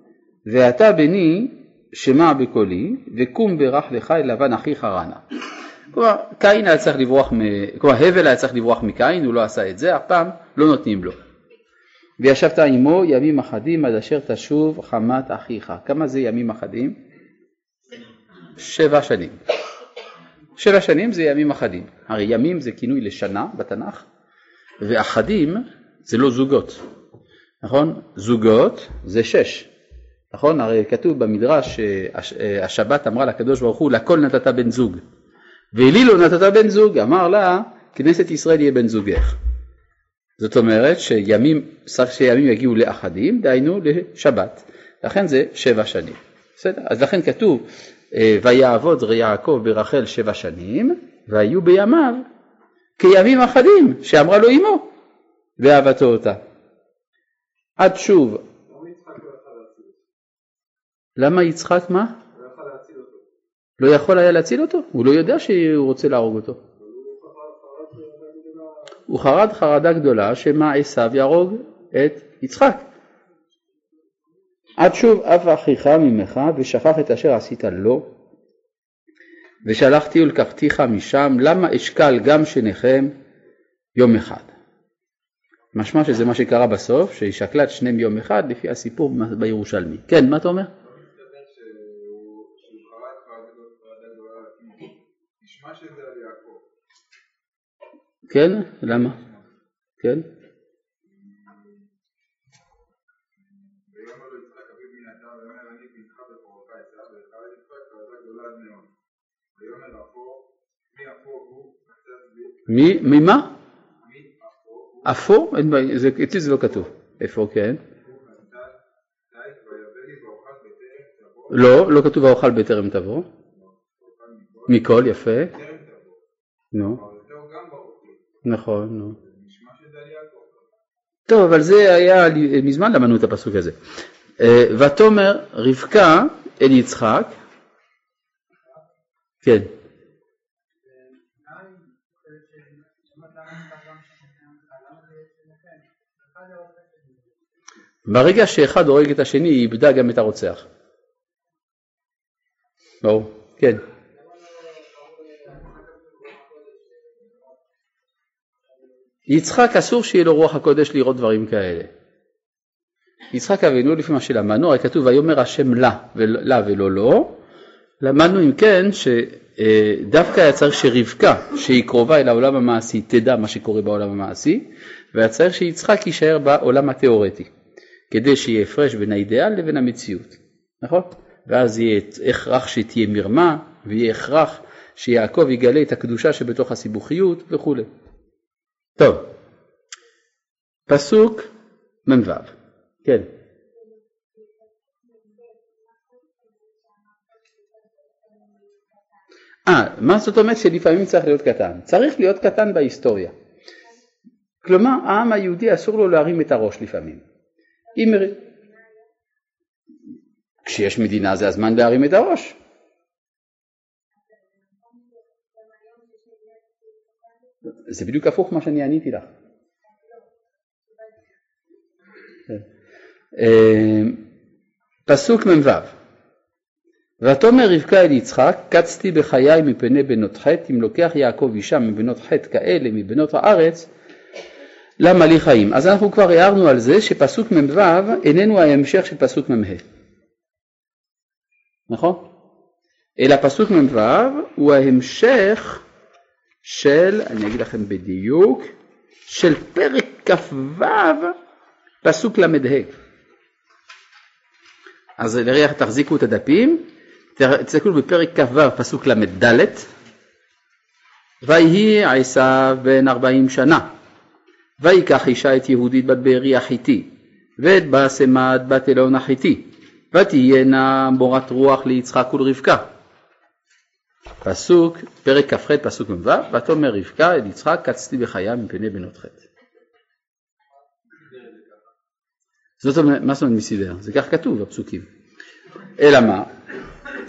ואתה בני שמע בקולי וקום ברך לך אל לבן אחיך רנה. כלומר, קין היה צריך לברוח, מ... כלומר, הבל היה צריך לברוח מקין, הוא לא עשה את זה, הפעם לא נותנים לו. וישבת עמו ימים אחדים עד אשר תשוב חמת אחיך. כמה זה ימים אחדים? שבע שנים. שבע שנים זה ימים אחדים. הרי ימים זה כינוי לשנה בתנ"ך, ואחדים זה לא זוגות, נכון? זוגות זה שש, נכון? הרי כתוב במדרש שהשבת אמרה לקדוש ברוך הוא לכל נתת בן זוג, ולי לא נתת בן זוג, אמר לה כנסת ישראל יהיה בן זוגך. זאת אומרת שימים, צריך שימים יגיעו לאחדים, דהיינו לשבת, לכן זה שבע שנים. בסדר? אז לכן כתוב ויעבוד יעקב ברחל שבע שנים והיו בימיו כימים אחדים שאמרה לו אמו ואהבתו אותה. עד שוב. למה יצחק מה? לא יכול היה להציל אותו? הוא לא יודע שהוא רוצה להרוג אותו. הוא חרד חרדה גדולה שמא עשיו יהרוג את יצחק. עד שוב אף אחיך ממך ושכח את אשר עשית לו ושלחתי ולקחתיך משם למה אשקל גם שניכם יום אחד. משמע שזה מה שקרה בסוף שהיא שקלה את שניהם יום אחד לפי הסיפור בירושלמי. כן מה אתה אומר? כן למה? כן ממה? אפור? אצלי זה לא כתוב. איפה כן? לא, לא כתוב האוכל בטרם תבוא. מכל, יפה. נו. נכון, נו. טוב, אבל זה היה, מזמן למדנו את הפסוק הזה. אה, ותאמר רבקה אל יצחק, כן. ברגע שאחד הורג את השני היא איבדה גם את הרוצח. ברור, כן. יצחק אסור שיהיה לו רוח הקודש לראות דברים כאלה. יצחק אבינו לפי מה שלמדנו, הרי כתוב ויאמר השם לה, ולא לו, למדנו אם כן שדווקא היה צריך שרבקה שהיא קרובה אל העולם המעשי תדע מה שקורה בעולם המעשי והיה צריך שיצחק יישאר בעולם התיאורטי כדי שיהיה הפרש בין האידאל לבין המציאות, נכון? ואז יהיה הכרח שתהיה מרמה ויהיה הכרח שיעקב יגלה את הקדושה שבתוך הסיבוכיות וכולי. טוב, פסוק מ"ו, כן. אה, מה זאת אומרת שלפעמים צריך להיות קטן? צריך להיות קטן בהיסטוריה. כלומר, העם היהודי אסור לו להרים את הראש לפעמים. אם... כשיש מדינה זה הזמן להרים את הראש. זה בדיוק הפוך מה שאני עניתי לך. כן. אה, פסוק מ"ו ותאמר רבקה אל יצחק קצתי בחיי מפני בנות חטא אם לוקח יעקב אישה מבנות חטא כאלה מבנות הארץ למה לי חיים? אז אנחנו כבר הערנו על זה שפסוק מ"ו איננו ההמשך של פסוק מ"ה נכון? אלא פסוק מ"ו הוא ההמשך של, אני אגיד לכם בדיוק, של פרק כ"ו פסוק ל"ה. אז לרגע תחזיקו את הדפים, תסתכלו בפרק כ"ו פסוק ל"ד, ויהי עשיו בן ארבעים שנה, ויקח אישה את יהודית בת בארי החיתי, ואת באסמת בת אלון החיתי, ותהיינה מורת רוח ליצחק ולרבקה. פסוק, פרק כ"ח פסוק מ"ו, ותאמר רבקה אל יצחק קצתי בחיי מפני בנות חטא. זאת אומרת, מה זאת אומרת מסידר? זה כך כתוב בפסוקים. אלא מה?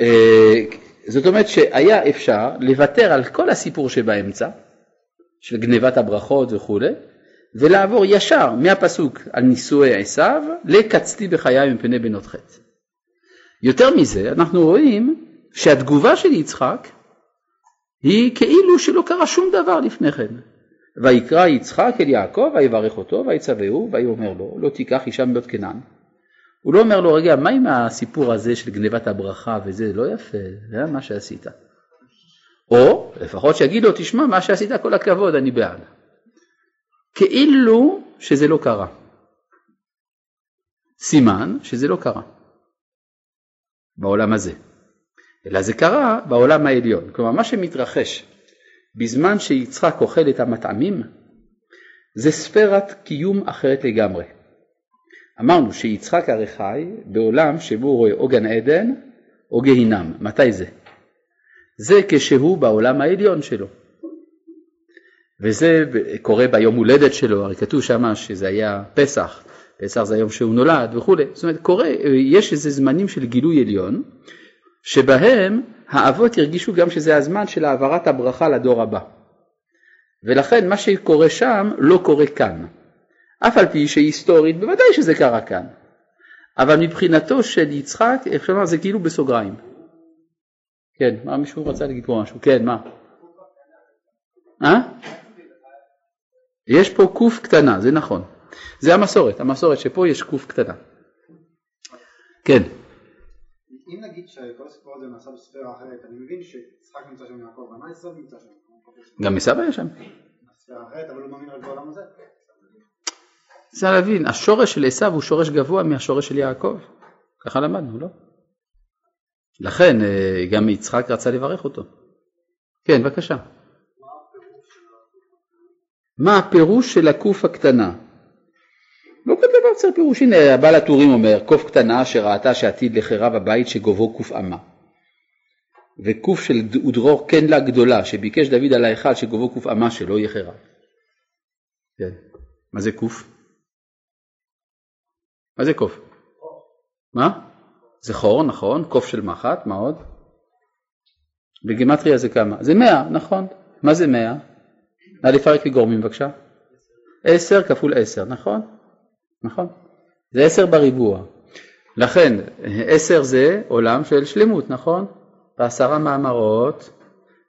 אה, זאת אומרת שהיה אפשר לוותר על כל הסיפור שבאמצע, של גנבת הברכות וכולי, ולעבור ישר מהפסוק על נישואי עשיו לקצתי בחיי מפני בנות חטא. יותר מזה, אנחנו רואים שהתגובה של יצחק היא כאילו שלא קרה שום דבר לפני כן. ויקרא יצחק אל יעקב ויברך אותו ויצווהו ויאמר לו לא תיקח אישה מבית כנען. הוא לא אומר לו רגע מה עם הסיפור הזה של גנבת הברכה וזה לא יפה זה מה שעשית. או לפחות שיגיד לו, תשמע, מה שעשית כל הכבוד, אני בעד. כאילו שזה לא קרה. סימן שזה לא קרה בעולם הזה, אלא זה קרה בעולם העליון. כלומר, מה שמתרחש בזמן שיצחק אוכל את המטעמים, זה ספירת קיום אחרת לגמרי. אמרנו שיצחק הרי חי בעולם שבו הוא רואה או גן עדן או גיהינם. מתי זה? זה כשהוא בעולם העליון שלו. וזה קורה ביום הולדת שלו, הרי כתוב שם שזה היה פסח, פסח זה היום שהוא נולד וכולי, זאת אומרת קורה, יש איזה זמנים של גילוי עליון, שבהם האבות הרגישו גם שזה הזמן של העברת הברכה לדור הבא. ולכן מה שקורה שם לא קורה כאן. אף על פי שהיסטורית בוודאי שזה קרה כאן. אבל מבחינתו של יצחק, אפשר לומר, זה כאילו בסוגריים. כן, מה מישהו רצה להגיד פה משהו? כן, מה? אה? יש פה קוף קטנה, זה נכון. זה המסורת, המסורת שפה יש קוף קטנה. כן. אם נגיד שכל הסיפור הזה נעשה בספירה אחרת, אני מבין שיצחק נמצא שם יעקב, ומה עשו נמצא שם? גם עשיו היה שם. בספירה אחרת, אבל הוא מאמין רק בעולם הזה. צריך להבין, השורש של עשיו הוא שורש גבוה מהשורש של יעקב. ככה למדנו, לא? לכן אה, גם יצחק רצה לברך אותו. כן, בבקשה. מה הפירוש של הקוף הקטנה? לא כתוב אצל פירוש, הנה הבעל הטורים אומר, קוף קטנה שראתה שעתיד לחרב הבית שגובהו קוף אמה. וקוף של ודרור כן לה גדולה, שביקש דוד על ההיכל שגובהו קוף אמה שלא יהיה חרב. כן. מה זה קוף? מה זה קוף? מה? זה חור, נכון, קוף של מחט, מה עוד? בגימטריה זה כמה? זה מאה, נכון. מה זה מאה? נא לפרק לי גורמים בבקשה. עשר כפול עשר, נכון? נכון. זה עשר בריבוע. לכן עשר זה עולם של שלמות, נכון? בעשרה מאמרות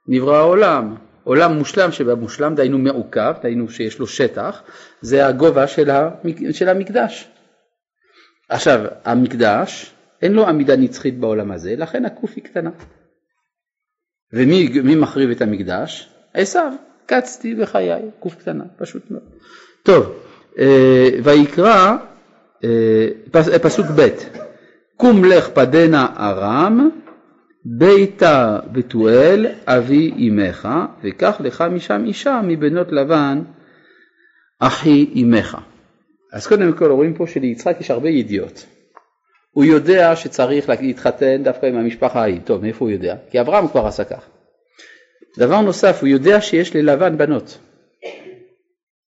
נברא העולם. עולם מושלם שבמושלם דהיינו מעוקב, דהיינו שיש לו שטח, זה הגובה של, המק... של המקדש. עכשיו, המקדש אין לו עמידה נצחית בעולם הזה, לכן הקוף היא קטנה. ומי מחריב את המקדש? עשיו, קצתי בחיי, קוף קטנה, פשוט מאוד. טוב, אה, ויקרא, אה, פסוק ב' קום לך פדנה ארם ביתה בתואל אבי אמך וקח לך משם אישה מבנות לבן אחי אמך. אז קודם כל רואים פה שליצחק יש הרבה ידיעות. הוא יודע שצריך להתחתן דווקא עם המשפחה ההיא. טוב, מאיפה הוא יודע? כי אברהם כבר עשה כך. דבר נוסף, הוא יודע שיש ללבן בנות.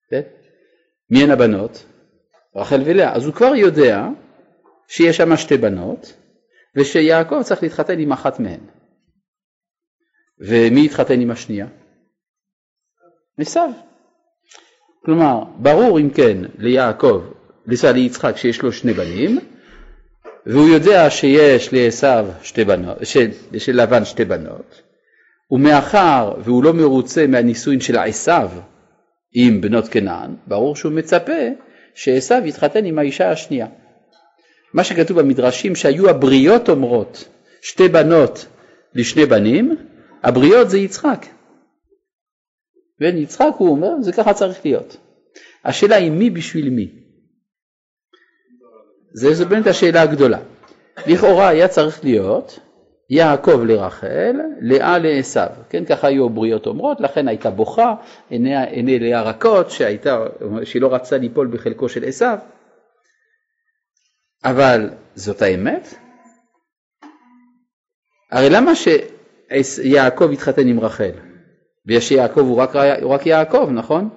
כן? מי הן הבנות? רחל ולאה. אז הוא כבר יודע שיש שם שתי בנות, ושיעקב צריך להתחתן עם אחת מהן. ומי יתחתן עם השנייה? עשיו. כלומר, ברור אם כן ליעקב, לנסוע ליצחק שיש לו שני בנים, והוא יודע שיש לעשו שתי בנות, שלבן שתי בנות, ומאחר והוא לא מרוצה מהנישואין של עשיו עם בנות כנען, ברור שהוא מצפה שעשו יתחתן עם האישה השנייה. מה שכתוב במדרשים שהיו הבריות אומרות שתי בנות לשני בנים, הבריות זה יצחק. בין יצחק הוא אומר, זה ככה צריך להיות. השאלה היא מי בשביל מי. זה באמת השאלה הגדולה. לכאורה היה צריך להיות יעקב לרחל, לאה לעשו, כן, ככה היו הבריות אומרות, לכן הייתה בוכה, עיני, עיני לאה רכות, שהייתה, שהיא לא רצתה ליפול בחלקו של עשו, אבל זאת האמת? הרי למה שיעקב התחתן עם רחל? ויש שיעקב הוא רק, הוא רק יעקב, נכון?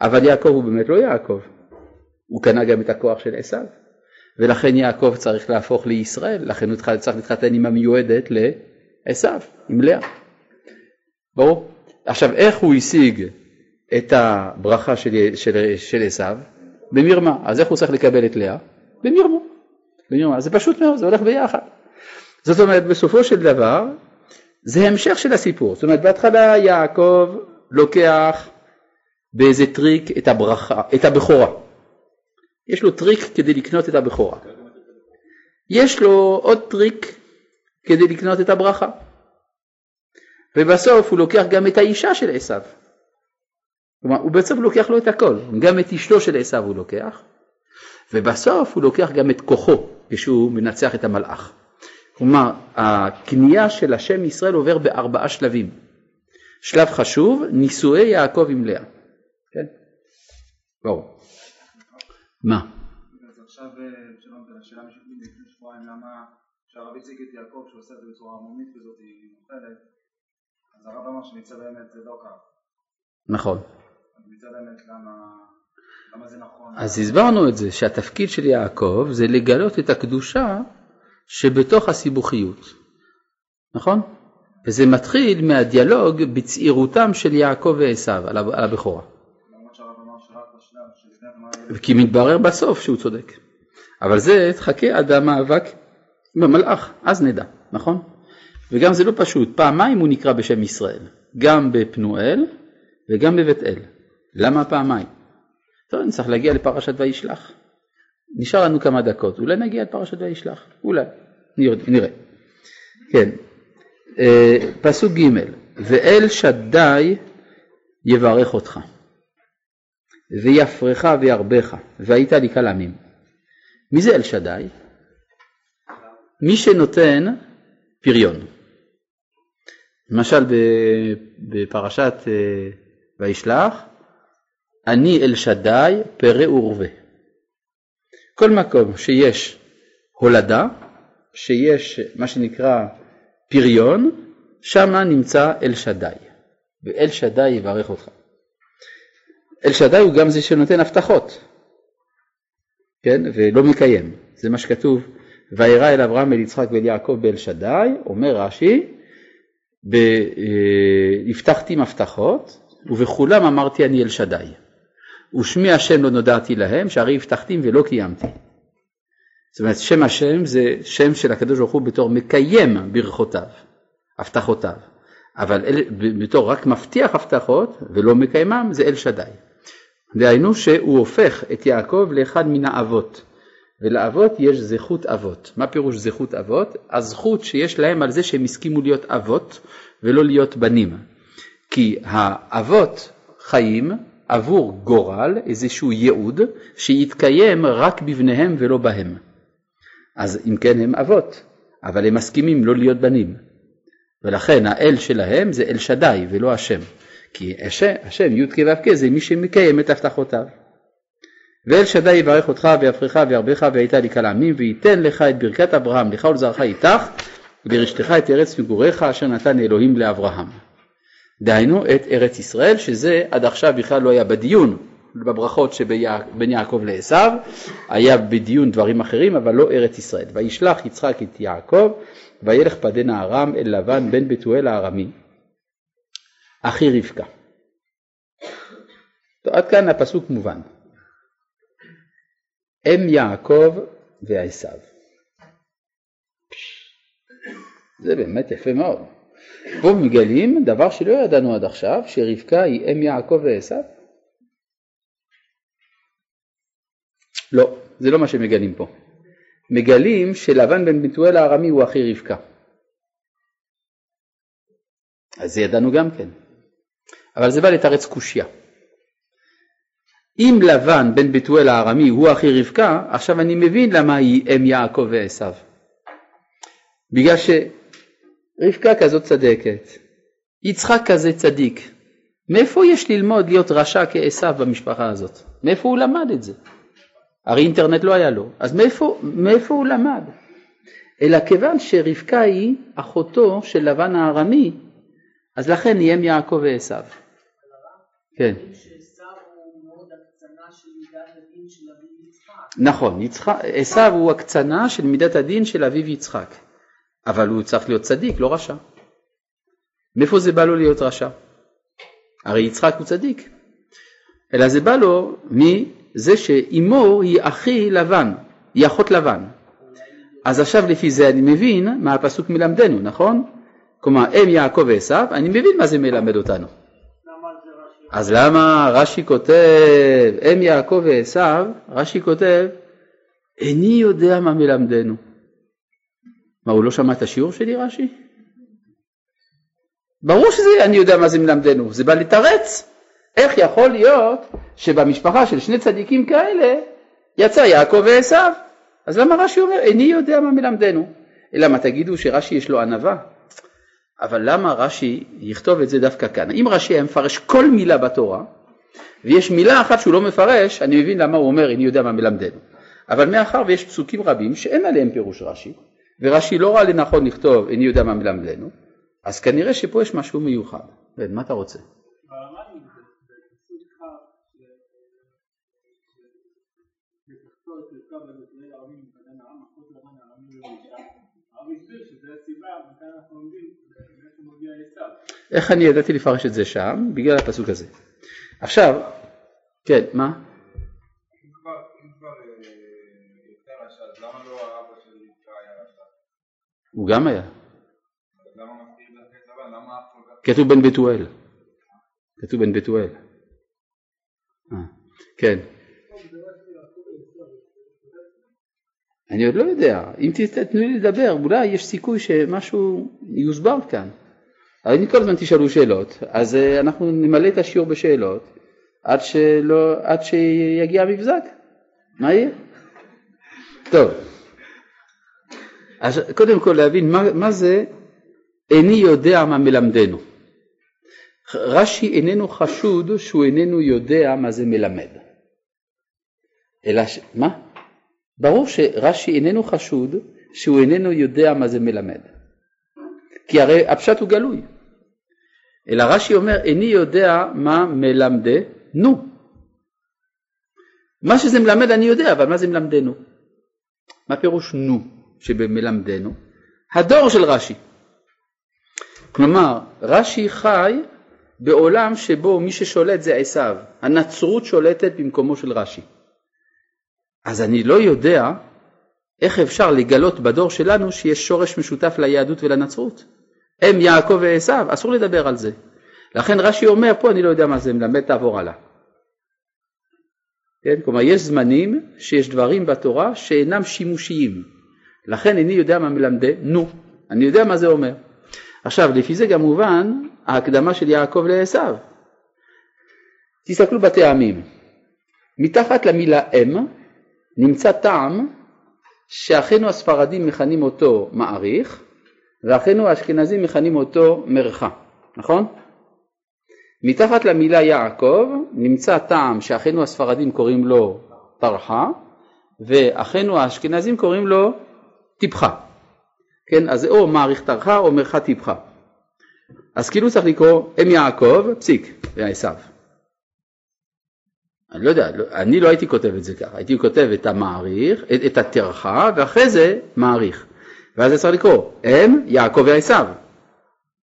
אבל יעקב הוא באמת לא יעקב, הוא קנה גם את הכוח של עשו. ולכן יעקב צריך להפוך לישראל, לכן הוא צריך להתחתן עם המיועדת לעשו, עם לאה. ברור? עכשיו איך הוא השיג את הברכה של, של, של עשו? במרמה. אז איך הוא צריך לקבל את לאה? במרמה. במרמה. זה פשוט מאוד, זה הולך ביחד. זאת אומרת בסופו של דבר זה המשך של הסיפור. זאת אומרת בהתחלה יעקב לוקח באיזה טריק את הברכה, את הבכורה. יש לו טריק כדי לקנות את הבכורה. יש לו עוד טריק כדי לקנות את הברכה. ובסוף הוא לוקח גם את האישה של עשיו. כלומר, הוא בסוף לוקח לו את הכל, גם את אשתו של עשיו הוא לוקח, ובסוף הוא לוקח גם את כוחו כשהוא מנצח את המלאך. כלומר, הקנייה של השם ישראל עובר בארבעה שלבים. שלב חשוב, נישואי יעקב עם לאה. כן? ברור. מה? אז עכשיו שלום, השאלה משפטית לפני שבועיים, למה כשהרב הציג את יעקב שהוא עושה את זה בצורה עמומית כזאת, היא מוכלת, אז הרב אמר שמצד האמת זה לא כך. אז מצד האמת למה... למה זה נכון? אז הסברנו את זה, שהתפקיד של יעקב זה לגלות את הקדושה שבתוך הסיבוכיות, נכון? וזה מתחיל מהדיאלוג בצעירותם של יעקב ועשיו על הבכורה. כי מתברר בסוף שהוא צודק. אבל זה תחכה עד המאבק עם המלאך, אז נדע, נכון? וגם זה לא פשוט, פעמיים הוא נקרא בשם ישראל, גם בפנואל וגם בבית אל. למה פעמיים? טוב, נצטרך להגיע לפרשת וישלח. נשאר לנו כמה דקות, אולי נגיע לפרשת וישלח, אולי, נראה. כן, אה, פסוק ג' ואל שדי יברך אותך. ויפרך וירבך, והיית לי קל עמים. מי זה אל שדי? מי שנותן פריון. למשל בפרשת אה, וישלח, אני אל שדי פרא ורבה. כל מקום שיש הולדה, שיש מה שנקרא פריון, שמה נמצא אל שדי. ואל שדי יברך אותך. אל שדי הוא גם זה שנותן הבטחות, כן, ולא מקיים, זה מה שכתוב, וירא אל אברהם אל יצחק ואל יעקב באל שדי, אומר רש"י, אה, הבטחתי מבטחות ובכולם אמרתי אני אל שדי, ושמי השם לא נודעתי להם שהרי הבטחתים ולא קיימתי. זאת אומרת שם השם זה שם של הקדוש ברוך הוא בתור מקיים ברכותיו, הבטחותיו, אבל אל, בתור רק מבטיח הבטחות ולא מקיימם זה אל שדי. דהיינו שהוא הופך את יעקב לאחד מן האבות, ולאבות יש זכות אבות. מה פירוש זכות אבות? הזכות שיש להם על זה שהם הסכימו להיות אבות ולא להיות בנים. כי האבות חיים עבור גורל, איזשהו ייעוד, שיתקיים רק בבניהם ולא בהם. אז אם כן הם אבות, אבל הם מסכימים לא להיות בנים. ולכן האל שלהם זה אל שדי ולא השם. כי השם, השם י"ק ו"ק זה מי שמקיים את הבטחותיו. ואל שדי יברך אותך ויפרך וירבך והיית לי קל עמים וייתן לך את ברכת אברהם לך ולזרעך איתך ולרשתך את ארץ מגוריך אשר נתן אלוהים לאברהם. דהיינו את ארץ ישראל שזה עד עכשיו בכלל לא היה בדיון בברכות שבין יעקב לעשו, היה בדיון דברים אחרים אבל לא ארץ ישראל. וישלח יצחק את יעקב וילך פדנה ארם אל לבן בן בתואל הארמי אחי רבקה. עד כאן הפסוק מובן. אם יעקב ועשו. זה באמת יפה מאוד. פה מגלים דבר שלא ידענו עד עכשיו, שרבקה היא אם יעקב ועשו. לא, זה לא מה שמגלים פה. מגלים שלבן בן בתואל הארמי הוא אחי רבקה. אז זה ידענו גם כן. אבל זה בא לתרץ קושייה. אם לבן בן בתואל הארמי הוא אחי רבקה, עכשיו אני מבין למה היא אם יעקב ועשו. בגלל שרבקה כזאת צדקת, יצחק כזה צדיק, מאיפה יש ללמוד להיות רשע כעשו במשפחה הזאת? מאיפה הוא למד את זה? הרי אינטרנט לא היה לו, אז מאיפה, מאיפה הוא למד? אלא כיוון שרבקה היא אחותו של לבן הארמי, אז לכן אם יעקב ועשו. כן. נכון, עשו הוא הקצנה של מידת הדין של אביו יצחק, אבל הוא צריך להיות צדיק, לא רשע. מאיפה זה בא לו להיות רשע? הרי יצחק הוא צדיק, אלא זה בא לו מזה שאימו היא אחי לבן, היא אחות לבן. אז עכשיו לפי זה אני מבין מה הפסוק מלמדנו, נכון? כלומר, אם יעקב ועשו, אני מבין מה זה מלמד אותנו. אז למה רש"י כותב, אם יעקב ועשו, רש"י כותב, איני יודע מה מלמדנו. מה, הוא לא שמע את השיעור שלי רש"י? ברור שזה אני יודע מה זה מלמדנו, זה בא לתרץ. איך יכול להיות שבמשפחה של שני צדיקים כאלה יצא יעקב ועשו? אז למה רש"י אומר איני יודע מה מלמדנו? אלא מה תגידו שרש"י יש לו ענווה? אבל למה רש"י יכתוב את זה דווקא כאן? אם רש"י היה מפרש כל מילה בתורה ויש מילה אחת שהוא לא מפרש, אני מבין למה הוא אומר איני יודע מה מלמדנו. אבל מאחר ויש פסוקים רבים שאין עליהם פירוש רש"י, ורש"י לא ראה לנכון לכתוב איני יודע מה מלמדנו, אז כנראה שפה יש משהו מיוחד. מה אתה רוצה? איך אני ידעתי לפרש את זה שם? בגלל הפסוק הזה. עכשיו, כן, מה? הוא גם היה. כתוב בן בתואל. כתוב בן בתואל. אה, כן. אני עוד לא יודע, אם תתנו לי לדבר, אולי יש סיכוי שמשהו יוסבר כאן. אבל אם כל הזמן תשאלו שאלות, אז אה, אנחנו נמלא את השיעור בשאלות עד, שלא, עד שיגיע המבזק. מה יהיה? טוב. אז קודם כל להבין מה, מה זה איני יודע מה מלמדנו. רש"י איננו חשוד שהוא איננו יודע מה זה מלמד. אלא, ש... מה? ברור שרש"י איננו חשוד שהוא איננו יודע מה זה מלמד. כי הרי הפשט הוא גלוי. אלא רש"י אומר איני יודע מה מלמדנו. מה שזה מלמד אני יודע, אבל מה זה מלמדנו? מה פירוש נו שבמלמדנו? הדור של רש"י. כלומר, רש"י חי בעולם שבו מי ששולט זה עשיו, הנצרות שולטת במקומו של רש"י. אז אני לא יודע איך אפשר לגלות בדור שלנו שיש שורש משותף ליהדות ולנצרות. הם יעקב ועשיו, אסור לדבר על זה. לכן רש"י אומר פה אני לא יודע מה זה מלמד תעבור הלאה. כן? כלומר יש זמנים שיש דברים בתורה שאינם שימושיים. לכן איני יודע מה מלמדי, נו, אני יודע מה זה אומר. עכשיו לפי זה גם מובן ההקדמה של יעקב לעשיו. תסתכלו בטעמים. מתחת למילה אם נמצא טעם שאחינו הספרדים מכנים אותו מעריך ואחינו האשכנזים מכנים אותו מרחה, נכון? מתחת למילה יעקב נמצא טעם שאחינו הספרדים קוראים לו טרחה ואחינו האשכנזים קוראים לו טיפחה. כן, אז זה או מעריך טרחה או מרחה טיפחה. אז כאילו צריך לקרוא אם יעקב, פסיק, ועשיו. אני לא יודע, לא, אני לא הייתי כותב את זה ככה, הייתי כותב את המעריך, את, את הטרחה, ואחרי זה מעריך. ואז צריך לקרוא אם יעקב ועשיו.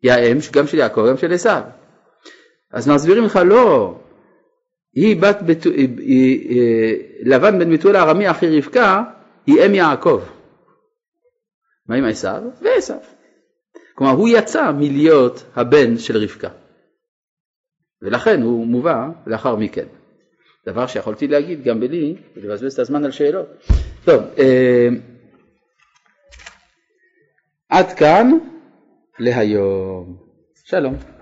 היא האם גם של יעקב וגם של עשיו. אז מסבירים לך לא, היא בת בת... לבן בן בתואל הארמי אחי רבקה היא אם יעקב. מה עם עשיו? ועשיו. כלומר הוא יצא מלהיות הבן של רבקה. ולכן הוא מובא לאחר מכן. דבר שיכולתי להגיד גם בלי ולבזבז את הזמן על שאלות. טוב, אה, עד כאן להיום. שלום.